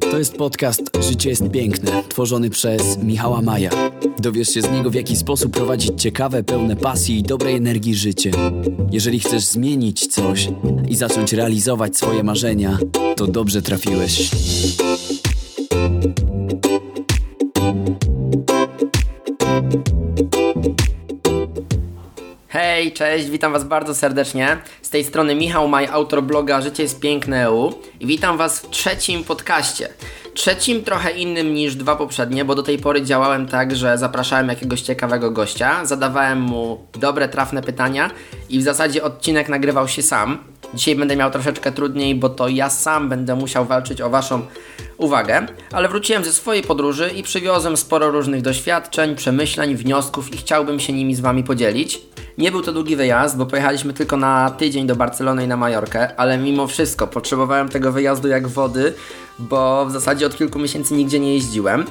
To jest podcast Życie jest piękne, tworzony przez Michała Maja. Dowiesz się z niego, w jaki sposób prowadzić ciekawe, pełne pasji i dobrej energii życie. Jeżeli chcesz zmienić coś i zacząć realizować swoje marzenia, to dobrze trafiłeś. Hej, cześć, witam Was bardzo serdecznie. Z tej strony Michał Maj, autor bloga Życie jest piękne EU i witam Was w trzecim podcaście. Trzecim trochę innym niż dwa poprzednie, bo do tej pory działałem tak, że zapraszałem jakiegoś ciekawego gościa, zadawałem mu dobre, trafne pytania i w zasadzie odcinek nagrywał się sam. Dzisiaj będę miał troszeczkę trudniej, bo to ja sam będę musiał walczyć o Waszą uwagę, ale wróciłem ze swojej podróży i przywiozłem sporo różnych doświadczeń, przemyśleń, wniosków i chciałbym się nimi z Wami podzielić. Nie był to długi wyjazd, bo pojechaliśmy tylko na tydzień do Barcelony i na Majorkę, ale mimo wszystko potrzebowałem tego wyjazdu jak wody, bo w zasadzie od kilku miesięcy nigdzie nie jeździłem.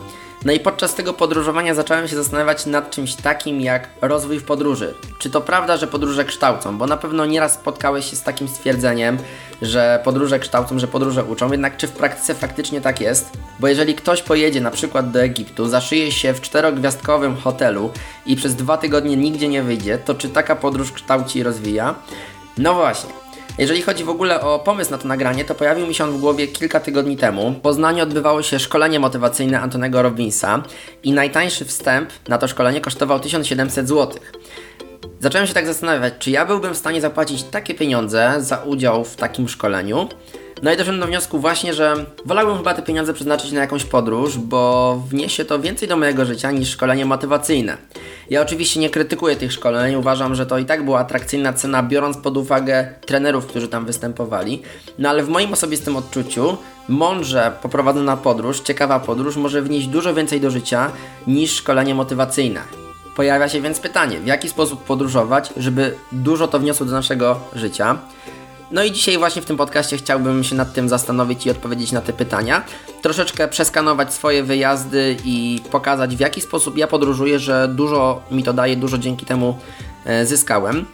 No i podczas tego podróżowania zacząłem się zastanawiać nad czymś takim jak rozwój w podróży. Czy to prawda, że podróże kształcą? Bo na pewno nieraz spotkałeś się z takim stwierdzeniem, że podróże kształcą, że podróże uczą, jednak czy w praktyce faktycznie tak jest? Bo jeżeli ktoś pojedzie na przykład do Egiptu, zaszyje się w czterogwiazdkowym hotelu i przez dwa tygodnie nigdzie nie wyjdzie, to czy taka podróż kształci i rozwija? No właśnie. Jeżeli chodzi w ogóle o pomysł na to nagranie, to pojawił mi się on w głowie kilka tygodni temu. W Poznaniu odbywało się szkolenie motywacyjne Antonego Robbinsa i najtańszy wstęp na to szkolenie kosztował 1700 zł. Zacząłem się tak zastanawiać, czy ja byłbym w stanie zapłacić takie pieniądze za udział w takim szkoleniu. No i doszedłem do wniosku właśnie, że wolałbym chyba te pieniądze przeznaczyć na jakąś podróż, bo wniesie to więcej do mojego życia niż szkolenie motywacyjne. Ja oczywiście nie krytykuję tych szkoleń, uważam, że to i tak była atrakcyjna cena, biorąc pod uwagę trenerów, którzy tam występowali. No ale w moim osobistym odczuciu, mądrze poprowadzona podróż, ciekawa podróż może wnieść dużo więcej do życia niż szkolenie motywacyjne. Pojawia się więc pytanie, w jaki sposób podróżować, żeby dużo to wniosło do naszego życia. No i dzisiaj właśnie w tym podcaście chciałbym się nad tym zastanowić i odpowiedzieć na te pytania. Troszeczkę przeskanować swoje wyjazdy i pokazać w jaki sposób ja podróżuję, że dużo mi to daje, dużo dzięki temu zyskałem.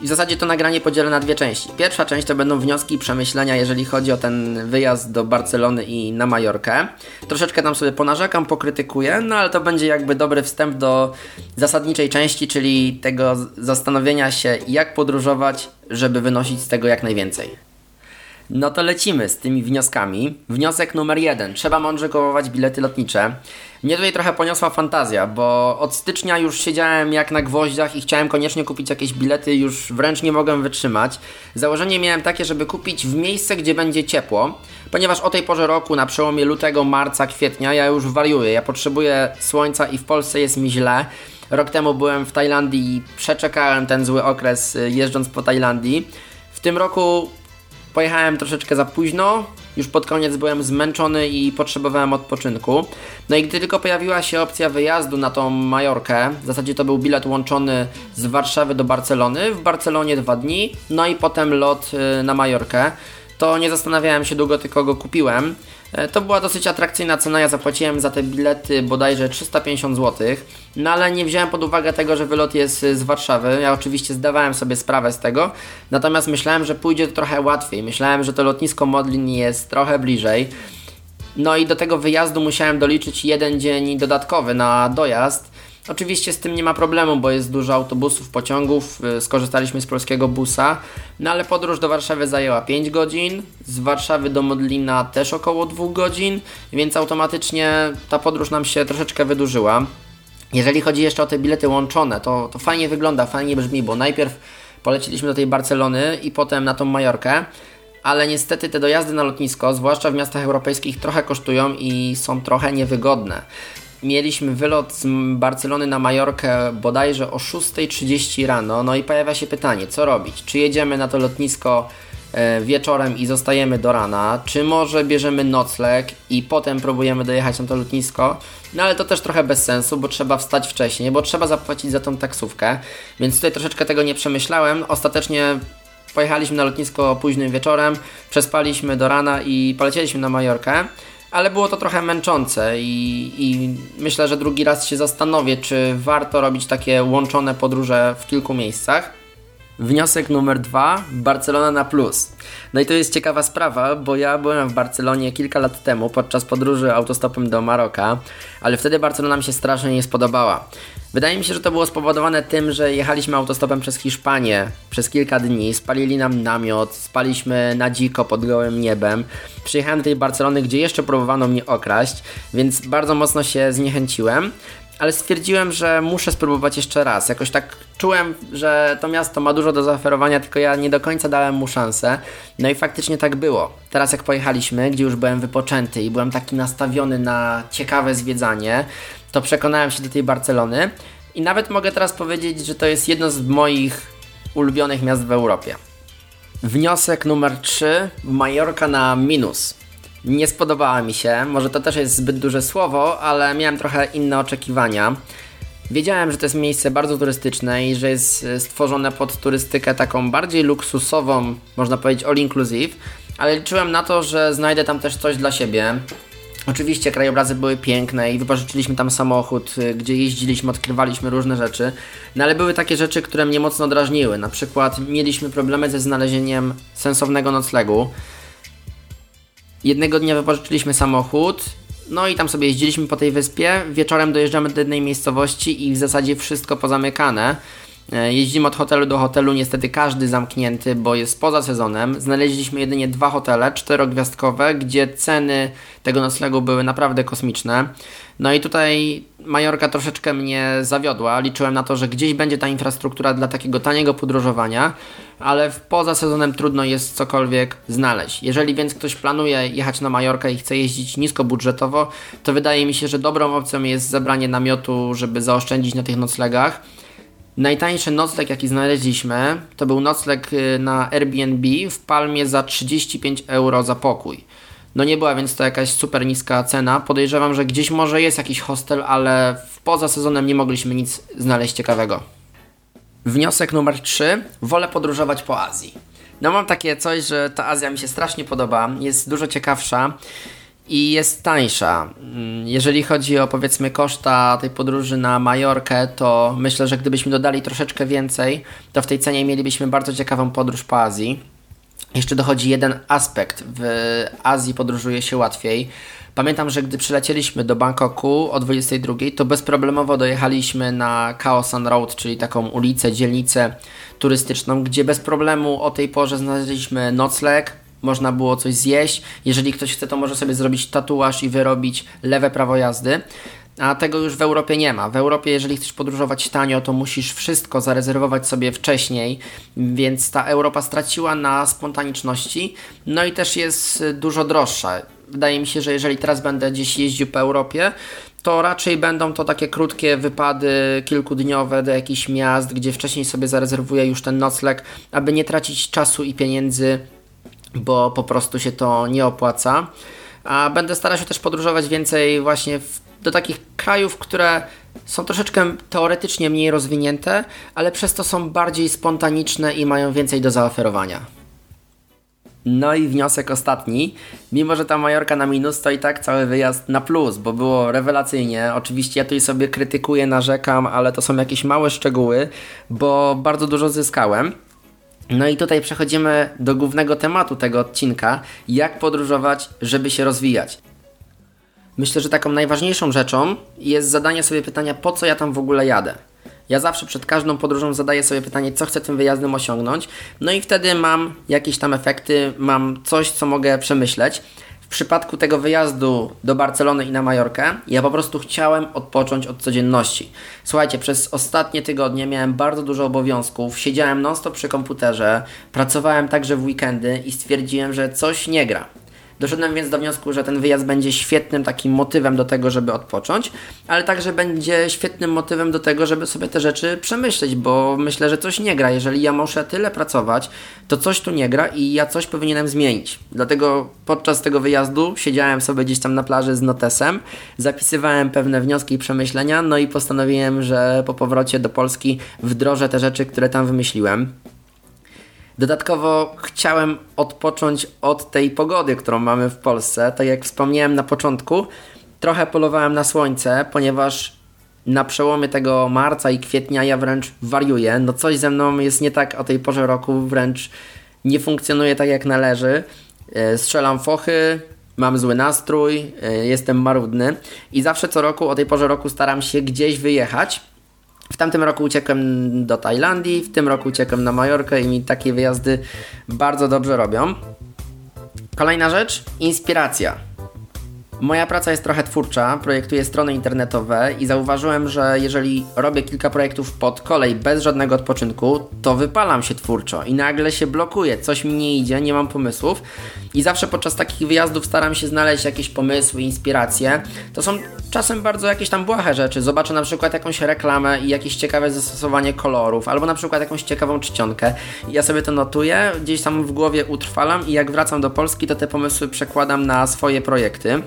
I w zasadzie to nagranie podzielę na dwie części. Pierwsza część to będą wnioski i przemyślenia, jeżeli chodzi o ten wyjazd do Barcelony i na Majorkę. Troszeczkę tam sobie ponarzekam, pokrytykuję, no ale to będzie jakby dobry wstęp do zasadniczej części, czyli tego zastanowienia się, jak podróżować, żeby wynosić z tego jak najwięcej. No to lecimy z tymi wnioskami. Wniosek numer jeden. Trzeba mądrze kupować bilety lotnicze. Mnie tutaj trochę poniosła fantazja, bo od stycznia już siedziałem jak na gwoździach i chciałem koniecznie kupić jakieś bilety, już wręcz nie mogłem wytrzymać. Założenie miałem takie, żeby kupić w miejsce, gdzie będzie ciepło, ponieważ o tej porze roku, na przełomie lutego, marca, kwietnia, ja już wariuję. Ja potrzebuję słońca i w Polsce jest mi źle. Rok temu byłem w Tajlandii i przeczekałem ten zły okres y, jeżdżąc po Tajlandii. W tym roku Pojechałem troszeczkę za późno, już pod koniec byłem zmęczony i potrzebowałem odpoczynku. No i gdy tylko pojawiła się opcja wyjazdu na tą Majorkę, w zasadzie to był bilet łączony z Warszawy do Barcelony, w Barcelonie dwa dni, no i potem lot y, na Majorkę, to nie zastanawiałem się długo, tylko go kupiłem. E, to była dosyć atrakcyjna cena, ja zapłaciłem za te bilety bodajże 350 zł, no ale nie wziąłem pod uwagę tego, że wylot jest z Warszawy. Ja oczywiście zdawałem sobie sprawę z tego, natomiast myślałem, że pójdzie to trochę łatwiej. Myślałem, że to lotnisko Modlin jest trochę bliżej. No i do tego wyjazdu musiałem doliczyć jeden dzień dodatkowy na dojazd. Oczywiście z tym nie ma problemu, bo jest dużo autobusów, pociągów, y, skorzystaliśmy z polskiego busa, no ale podróż do Warszawy zajęła 5 godzin, z Warszawy do Modlina też około 2 godzin, więc automatycznie ta podróż nam się troszeczkę wydłużyła. Jeżeli chodzi jeszcze o te bilety łączone, to, to fajnie wygląda, fajnie brzmi, bo najpierw poleciliśmy do tej Barcelony i potem na tą Majorkę, ale niestety te dojazdy na lotnisko, zwłaszcza w miastach europejskich, trochę kosztują i są trochę niewygodne mieliśmy wylot z Barcelony na Majorkę bodajże o 6.30 rano. No i pojawia się pytanie, co robić? Czy jedziemy na to lotnisko e, wieczorem i zostajemy do rana, czy może bierzemy nocleg i potem próbujemy dojechać na to lotnisko? No ale to też trochę bez sensu, bo trzeba wstać wcześniej, bo trzeba zapłacić za tą taksówkę, więc tutaj troszeczkę tego nie przemyślałem. Ostatecznie pojechaliśmy na lotnisko późnym wieczorem, przespaliśmy do rana i polecieliśmy na Majorkę ale było to trochę męczące i, i, myślę, że drugi raz się zastanowię, czy warto robić takie łączone podróże w kilku miejscach. Wniosek numer dwa: Barcelona na plus. No i to jest ciekawa sprawa, bo ja byłem w Barcelonie kilka lat temu podczas podróży autostopem do Maroka, ale wtedy Barcelona mi się strasznie nie spodobała. Wydaje mi się, że to było spowodowane tym, że jechaliśmy autostopem przez Hiszpanię przez kilka dni, spalili nam namiot, spaliśmy na dziko pod gołym niebem. Przyjechałem do tej Barcelony, gdzie jeszcze próbowano mnie okraść, więc bardzo mocno się zniechęciłem ale stwierdziłem, że muszę spróbować jeszcze raz. Jakoś tak czułem, że to miasto ma dużo do zaoferowania, tylko ja nie do końca dałem mu szansę. No i faktycznie tak było. Teraz jak pojechaliśmy, gdzie już byłem wypoczęty i byłem taki nastawiony na ciekawe zwiedzanie, to przekonałem się do tej Barcelony i nawet mogę teraz powiedzieć, że to jest jedno z moich ulubionych miast w Europie. Wniosek numer 3. Majorka na minus. Nie spodobała mi się, może to też jest zbyt duże słowo, ale miałem trochę inne oczekiwania. Wiedziałem, że to jest miejsce bardzo turystyczne i że jest e, stworzone pod turystykę taką bardziej luksusową, można powiedzieć all inclusive, ale liczyłem na to, że znajdę tam też coś dla siebie. Oczywiście krajobrazy były piękne i wypożyczyliśmy tam samochód, e, gdzie jeździliśmy, odkrywaliśmy różne rzeczy, no ale były takie rzeczy, które mnie mocno drażniły. Na przykład mieliśmy problemy ze znalezieniem sensownego noclegu. Jednego dnia wypożyczyliśmy samochód, no i tam sobie jeździliśmy po tej wyspie. Wieczorem dojeżdżamy do jednej miejscowości i w zasadzie wszystko pozamykane. E, jeździmy od hotelu do hotelu, niestety każdy zamknięty, bo jest poza sezonem. Znaleźliśmy jedynie dwa hotele, czterogwiazdkowe, gdzie ceny tego noclegu były naprawdę kosmiczne. No i tutaj Majorka troszeczkę mnie zawiodła. Liczyłem na to, że gdzieś będzie ta infrastruktura dla takiego taniego podróżowania, ale poza sezonem trudno jest cokolwiek znaleźć. Jeżeli więc ktoś planuje jechać na Majorkę i chce jeździć niskobudżetowo, to wydaje mi się, że dobrą opcją jest zabranie namiotu, żeby zaoszczędzić na tych noclegach. Najtańszy nocleg, jaki znaleźliśmy, to był nocleg y, na Airbnb w Palmie za 35 euro za pokój. No nie była więc to jakaś super niska cena. Podejrzewam, że gdzieś może jest jakiś hostel, ale poza sezonem nie mogliśmy nic znaleźć ciekawego. Wniosek numer 3. Wolę podróżować po Azji. No mam takie coś, że ta Azja mi się strasznie podoba, jest dużo ciekawsza i jest tańsza. Mm, jeżeli chodzi o powiedzmy koszta tej podróży na Majorkę, to myślę, że gdybyśmy dodali troszeczkę więcej, to w tej cenie mielibyśmy bardzo ciekawą podróż po Azji. Jeszcze dochodzi jeden aspekt. W Azji podróżuje się łatwiej. Pamiętam, że gdy przylecieliśmy do Bangkoku o 22, to bezproblemowo dojechaliśmy na Khao San Road, czyli taką ulicę, dzielnicę turystyczną, gdzie bez problemu o tej porze znaleźliśmy nocleg, można było coś zjeść. Jeżeli ktoś chce, to może sobie zrobić tatuaż i wyrobić lewe prawo jazdy. A tego już w Europie nie ma. W Europie, jeżeli chcesz podróżować tanio, to musisz wszystko zarezerwować sobie wcześniej, więc ta Europa straciła na spontaniczności, no i też jest dużo droższa. Wydaje mi się, że jeżeli teraz będę gdzieś jeździł po Europie, to raczej będą to takie krótkie wypady kilkudniowe do jakichś miast, gdzie wcześniej sobie zarezerwuję już ten nocleg, aby nie tracić czasu i pieniędzy bo po prostu się to nie opłaca. A będę starał się też podróżować więcej właśnie w, do takich krajów, które są troszeczkę teoretycznie mniej rozwinięte, ale przez to są bardziej spontaniczne i mają więcej do zaoferowania. No i wniosek ostatni. Mimo, że ta Majorka na minus, to i tak cały wyjazd na plus, bo było rewelacyjnie. Oczywiście ja tutaj sobie krytykuję, narzekam, ale to są jakieś małe szczegóły, bo bardzo dużo zyskałem. No i tutaj przechodzimy do głównego tematu tego odcinka, jak podróżować, żeby się rozwijać. Myślę, że taką najważniejszą rzeczą jest zadanie sobie pytania, po co ja tam w ogóle jadę. Ja zawsze przed każdą podróżą zadaję sobie pytanie, co chcę tym wyjazdem osiągnąć, no i wtedy mam jakieś tam efekty, mam coś, co mogę przemyśleć. W przypadku tego wyjazdu do Barcelony i na Majorkę, ja po prostu chciałem odpocząć od codzienności. Słuchajcie, przez ostatnie tygodnie miałem bardzo dużo obowiązków, siedziałem non-stop przy komputerze, pracowałem także w weekendy i stwierdziłem, że coś nie gra. Doszedłem więc do wniosku, że ten wyjazd będzie świetnym takim motywem do tego, żeby odpocząć, ale także będzie świetnym motywem do tego, żeby sobie te rzeczy przemyśleć, bo myślę, że coś nie gra. Jeżeli ja muszę tyle pracować, to coś tu nie gra i ja coś powinienem zmienić. Dlatego podczas tego wyjazdu siedziałem sobie gdzieś tam na plaży z notesem, zapisywałem pewne wnioski i przemyślenia, no i postanowiłem, że po powrocie do Polski wdrożę te rzeczy, które tam wymyśliłem. Dodatkowo chciałem odpocząć od tej pogody, którą mamy w Polsce. Tak jak wspomniałem na początku, trochę polowałem na słońce, ponieważ na przełomie tego marca i kwietnia ja wręcz wariuję. No coś ze mną jest nie tak o tej porze roku, wręcz nie funkcjonuje tak jak należy. E, strzelam fochy, mam zły nastrój, e, jestem marudny i zawsze co roku o tej porze roku staram się gdzieś wyjechać. Tamtym roku uciekłem do Tajlandii, w tym roku uciekłem na Majorkę i mi takie wyjazdy bardzo dobrze robią. Kolejna rzecz, inspiracja. Moja praca jest trochę twórcza, projektuję strony internetowe i zauważyłem, że jeżeli robię kilka projektów pod kolej bez żadnego odpoczynku, to wypalam się twórczo i nagle się blokuję, coś mi nie idzie, nie mam pomysłów i zawsze podczas takich wyjazdów staram się znaleźć jakieś pomysły, inspiracje. To są czasem bardzo jakieś tam błahe rzeczy. Zobaczę na przykład jakąś reklamę i jakieś ciekawe zastosowanie kolorów, albo na przykład jakąś ciekawą czcionkę. Ja sobie to notuję, gdzieś tam w głowie utrwalam i jak wracam do Polski, to te pomysły przekładam na swoje projekty.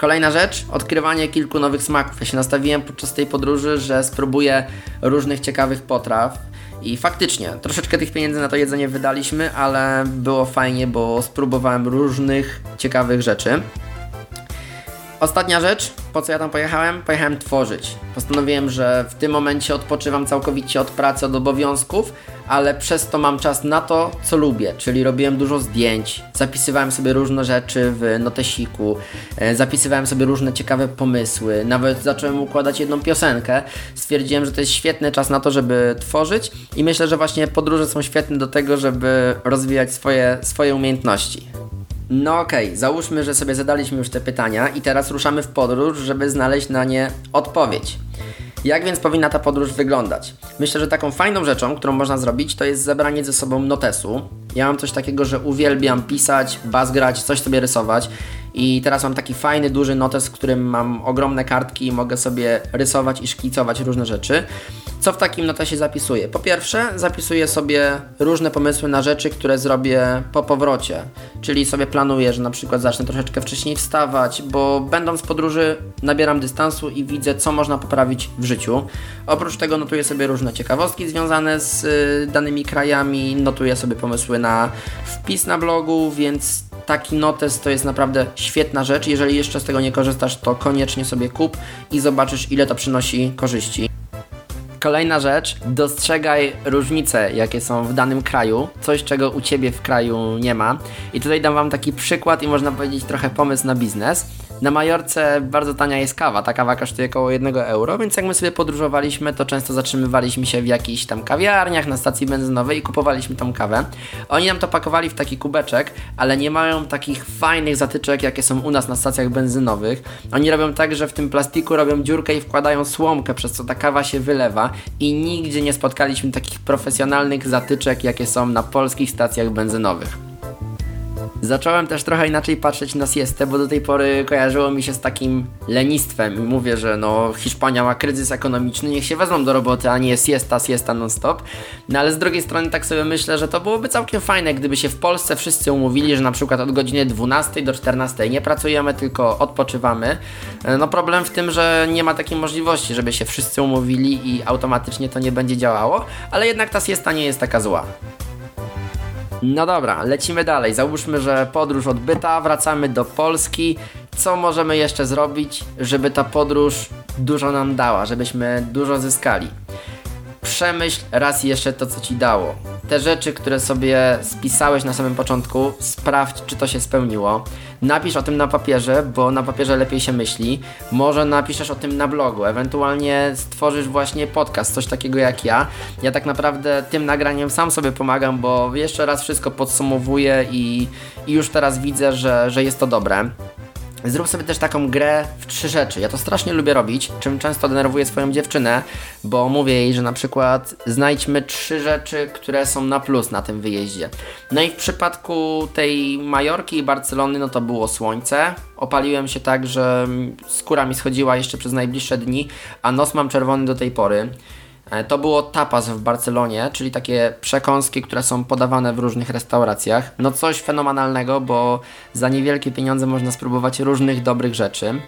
Kolejna rzecz, odkrywanie kilku nowych smaków. Ja się nastawiłem podczas tej podróży, że spróbuję różnych ciekawych potraw. I faktycznie, troszeczkę tych pieniędzy na to jedzenie wydaliśmy, ale było fajnie, bo spróbowałem różnych ciekawych rzeczy. Ostatnia rzecz, po co ja tam pojechałem? Pojechałem tworzyć. Postanowiłem, że w tym momencie odpoczywam całkowicie od pracy, od obowiązków, ale przez to mam czas na to, co lubię, czyli robiłem dużo zdjęć, zapisywałem sobie różne rzeczy w notesiku, e, zapisywałem sobie różne ciekawe pomysły, nawet zacząłem układać jedną piosenkę. Stwierdziłem, że to jest świetny czas na to, żeby tworzyć i myślę, że właśnie podróże są świetne do tego, żeby rozwijać swoje, swoje umiejętności. No okej, okay. załóżmy, że sobie zadaliśmy już te pytania i teraz ruszamy w podróż, żeby znaleźć na nie odpowiedź. Jak więc powinna ta podróż wyglądać? Myślę, że taką fajną rzeczą, którą można zrobić, to jest zebranie ze sobą notesu. Ja mam coś takiego, że uwielbiam pisać, bazgrać, coś sobie rysować. I teraz mam taki fajny, duży notes, w którym mam ogromne kartki i mogę sobie rysować i szkicować różne rzeczy. Co w takim notesie zapisuję? Po pierwsze, zapisuję sobie różne pomysły na rzeczy, które zrobię po powrocie. Czyli sobie planuję, że na przykład zacznę troszeczkę wcześniej wstawać, bo będąc w podróży nabieram dystansu i widzę, co można poprawić w życiu. Oprócz tego notuję sobie różne ciekawostki związane z y, danymi krajami, notuję sobie pomysły na wpis na blogu, więc taki notes to jest naprawdę świetna rzecz. Jeżeli jeszcze z tego nie korzystasz, to koniecznie sobie kup i zobaczysz, ile to przynosi korzyści. Kolejna rzecz, dostrzegaj różnice, jakie są w danym kraju, coś czego u Ciebie w kraju nie ma. I tutaj dam Wam taki przykład i można powiedzieć trochę pomysł na biznes. Na Majorce bardzo tania jest kawa, ta kawa kosztuje około 1 euro, więc jak my sobie podróżowaliśmy, to często zatrzymywaliśmy się w jakichś tam kawiarniach, na stacji benzynowej i kupowaliśmy tam kawę. Oni nam to pakowali w taki kubeczek, ale nie mają takich fajnych zatyczek, jakie są u nas na stacjach benzynowych. Oni robią tak, że w tym plastiku robią dziurkę i wkładają słomkę, przez co ta kawa się wylewa i nigdzie nie spotkaliśmy takich profesjonalnych zatyczek, jakie są na polskich stacjach benzynowych. Zacząłem też trochę inaczej patrzeć na siestę, bo do tej pory kojarzyło mi się z takim lenistwem i mówię, że no Hiszpania ma kryzys ekonomiczny, niech się wezmą do roboty, a nie siesta, siesta non-stop. No ale z drugiej strony tak sobie myślę, że to byłoby całkiem fajne, gdyby się w Polsce wszyscy umówili, że na przykład od godziny 12 do 14 nie pracujemy, tylko odpoczywamy. No problem w tym, że nie ma takiej możliwości, żeby się wszyscy umówili i automatycznie to nie będzie działało, ale jednak ta siesta nie jest taka zła. No dobra, lecimy dalej. Załóżmy, że podróż odbyta, wracamy do Polski. Co możemy jeszcze zrobić, żeby ta podróż dużo nam dała, żebyśmy dużo zyskali? Przemyśl raz jeszcze to, co ci dało te rzeczy, które sobie spisałeś na samym początku, sprawdź, czy to się spełniło. Napisz o tym na papierze, bo na papierze lepiej się myśli. Może napiszesz o tym na blogu, ewentualnie stworzysz właśnie podcast, coś takiego jak ja. Ja tak naprawdę tym nagraniem sam sobie pomagam, bo jeszcze raz wszystko podsumowuję i, i już teraz widzę, że, że jest to dobre. Zrób sobie też taką grę w trzy rzeczy. Ja to strasznie lubię robić, czym często denerwuję swoją dziewczynę, bo mówię jej, że na przykład znajdźmy trzy rzeczy, które są na plus na tym wyjeździe. No i w przypadku tej Majorki i Barcelony, no to było słońce. Opaliłem się tak, że skóra mi schodziła jeszcze przez najbliższe dni, a nos mam czerwony do tej pory. E, to było tapas w Barcelonie, czyli takie przekąski, które są podawane w różnych restauracjach. No coś fenomenalnego, bo za niewielkie pieniądze można spróbować różnych dobrych rzeczy.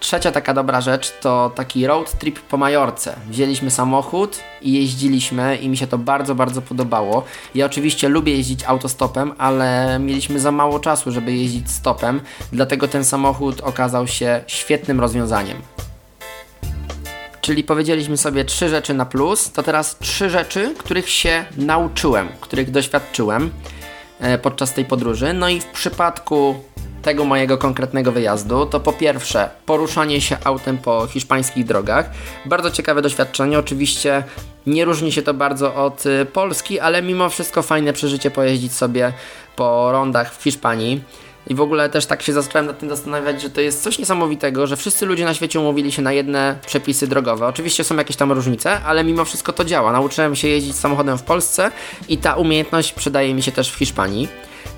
Trzecia taka dobra rzecz to taki road trip po Majorce. Wzięliśmy samochód i jeździliśmy i mi się to bardzo, bardzo podobało. Ja oczywiście lubię jeździć autostopem, ale mieliśmy za mało czasu, żeby jeździć stopem, dlatego ten samochód okazał się świetnym rozwiązaniem. Czyli powiedzieliśmy sobie trzy rzeczy na plus, to teraz trzy rzeczy, których się nauczyłem, których doświadczyłem e, podczas tej podróży. No i w przypadku tego mojego konkretnego wyjazdu, to po pierwsze poruszanie się autem po hiszpańskich drogach. Bardzo ciekawe doświadczenie, oczywiście nie różni się to bardzo od y, Polski, ale mimo wszystko fajne przeżycie pojeździć sobie po rondach w Hiszpanii. I w ogóle też tak się zacząłem nad tym zastanawiać, że to jest coś niesamowitego, że wszyscy ludzie na świecie umówili się na jedne przepisy drogowe. Oczywiście są jakieś tam różnice, ale mimo wszystko to działa. Nauczyłem się jeździć samochodem w Polsce i ta umiejętność przydaje mi się też w Hiszpanii.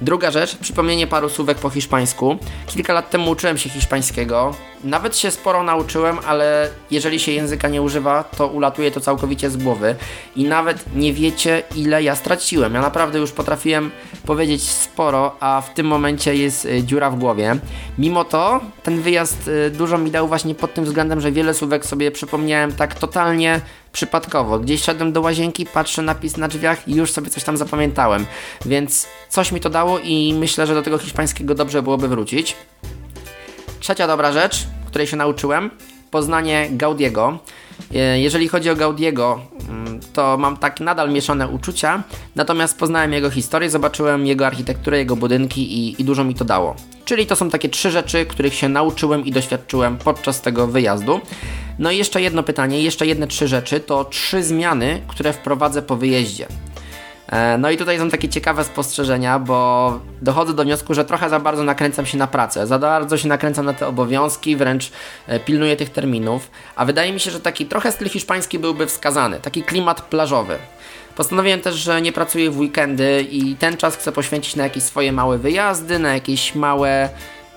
Druga rzecz, przypomnienie paru słówek po hiszpańsku. Kilka lat temu uczyłem się hiszpańskiego. Nawet się sporo nauczyłem, ale jeżeli się języka nie używa, to ulatuje to całkowicie z głowy. I nawet nie wiecie, ile ja straciłem. Ja naprawdę już potrafiłem powiedzieć sporo, a w tym momencie jest y, dziura w głowie. Mimo to ten wyjazd y, dużo mi dał właśnie pod tym względem, że wiele słówek sobie przypomniałem tak totalnie przypadkowo. Gdzieś szedłem do łazienki, patrzę napis na drzwiach i już sobie coś tam zapamiętałem. Więc coś mi to dało i myślę, że do tego hiszpańskiego dobrze byłoby wrócić. Trzecia dobra rzecz, której się nauczyłem, poznanie Gaudiego. E, jeżeli chodzi o Gaudiego, mm, to mam tak nadal mieszane uczucia, natomiast poznałem jego historię, zobaczyłem jego architekturę, jego budynki i, i dużo mi to dało. Czyli to są takie trzy rzeczy, których się nauczyłem i doświadczyłem podczas tego wyjazdu. No i jeszcze jedno pytanie, jeszcze jedne trzy rzeczy, to trzy zmiany, które wprowadzę po wyjeździe. E, no i tutaj są takie ciekawe spostrzeżenia, bo dochodzę do wniosku, że trochę za bardzo nakręcam się na pracę, za bardzo się nakręcam na te obowiązki, wręcz e, pilnuję tych terminów, a wydaje mi się, że taki trochę styl hiszpański byłby wskazany, taki klimat plażowy. Postanowiłem też, że nie pracuję w weekendy i ten czas chcę poświęcić na jakieś swoje małe wyjazdy, na jakieś małe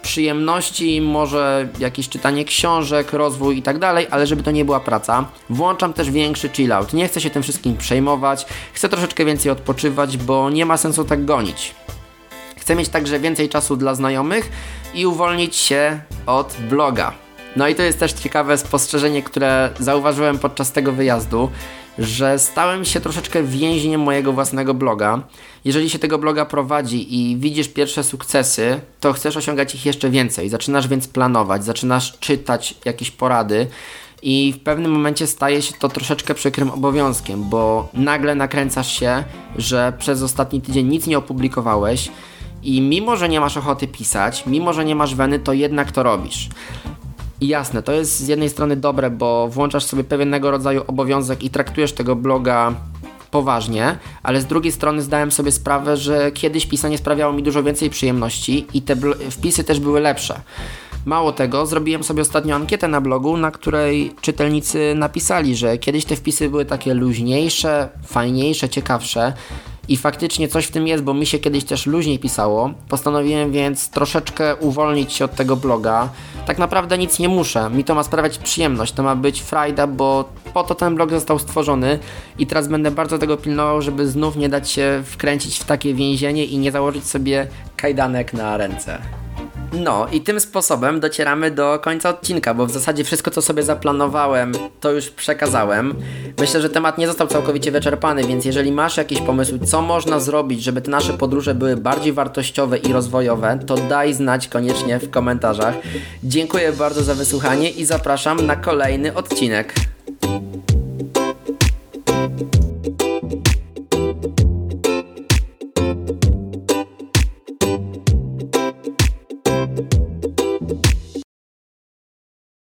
przyjemności, może jakieś czytanie książek, rozwój i tak dalej, ale żeby to nie była praca. Włączam też większy chill out. Nie chcę się tym wszystkim przejmować, chcę troszeczkę więcej odpoczywać, bo nie ma sensu tak gonić. Chcę mieć także więcej czasu dla znajomych i uwolnić się od bloga. No i to jest też ciekawe spostrzeżenie, które zauważyłem podczas tego wyjazdu, że stałem się troszeczkę więźniem mojego własnego bloga. Jeżeli się tego bloga prowadzi i widzisz pierwsze sukcesy, to chcesz osiągać ich jeszcze więcej. Zaczynasz więc planować, zaczynasz czytać jakieś porady. I w pewnym momencie staje się to troszeczkę przykrym obowiązkiem, bo nagle nakręcasz się, że przez ostatni tydzień nic nie opublikowałeś i mimo, że nie masz ochoty pisać, mimo, że nie masz weny, to jednak to robisz. Jasne, to jest z jednej strony dobre, bo włączasz sobie pewnego rodzaju obowiązek i traktujesz tego bloga poważnie, ale z drugiej strony zdałem sobie sprawę, że kiedyś pisanie sprawiało mi dużo więcej przyjemności i te wpisy też były lepsze. Mało tego, zrobiłem sobie ostatnio ankietę na blogu, na której czytelnicy napisali, że kiedyś te wpisy były takie luźniejsze, fajniejsze, ciekawsze. I faktycznie coś w tym jest, bo mi się kiedyś też luźniej pisało. Postanowiłem więc troszeczkę uwolnić się od tego bloga. Tak naprawdę nic nie muszę. Mi to ma sprawiać przyjemność, to ma być frajda, bo po to ten blog został stworzony i teraz będę bardzo tego pilnował, żeby znów nie dać się wkręcić w takie więzienie i nie założyć sobie kajdanek na ręce. No i tym sposobem docieramy do końca odcinka, bo w zasadzie wszystko, co sobie zaplanowałem, to już przekazałem. Myślę, że temat nie został całkowicie wyczerpany, więc jeżeli masz jakiś pomysł, co można zrobić, żeby te nasze podróże były bardziej wartościowe i rozwojowe, to daj znać koniecznie w komentarzach. Dziękuję bardzo za wysłuchanie i zapraszam na kolejny odcinek.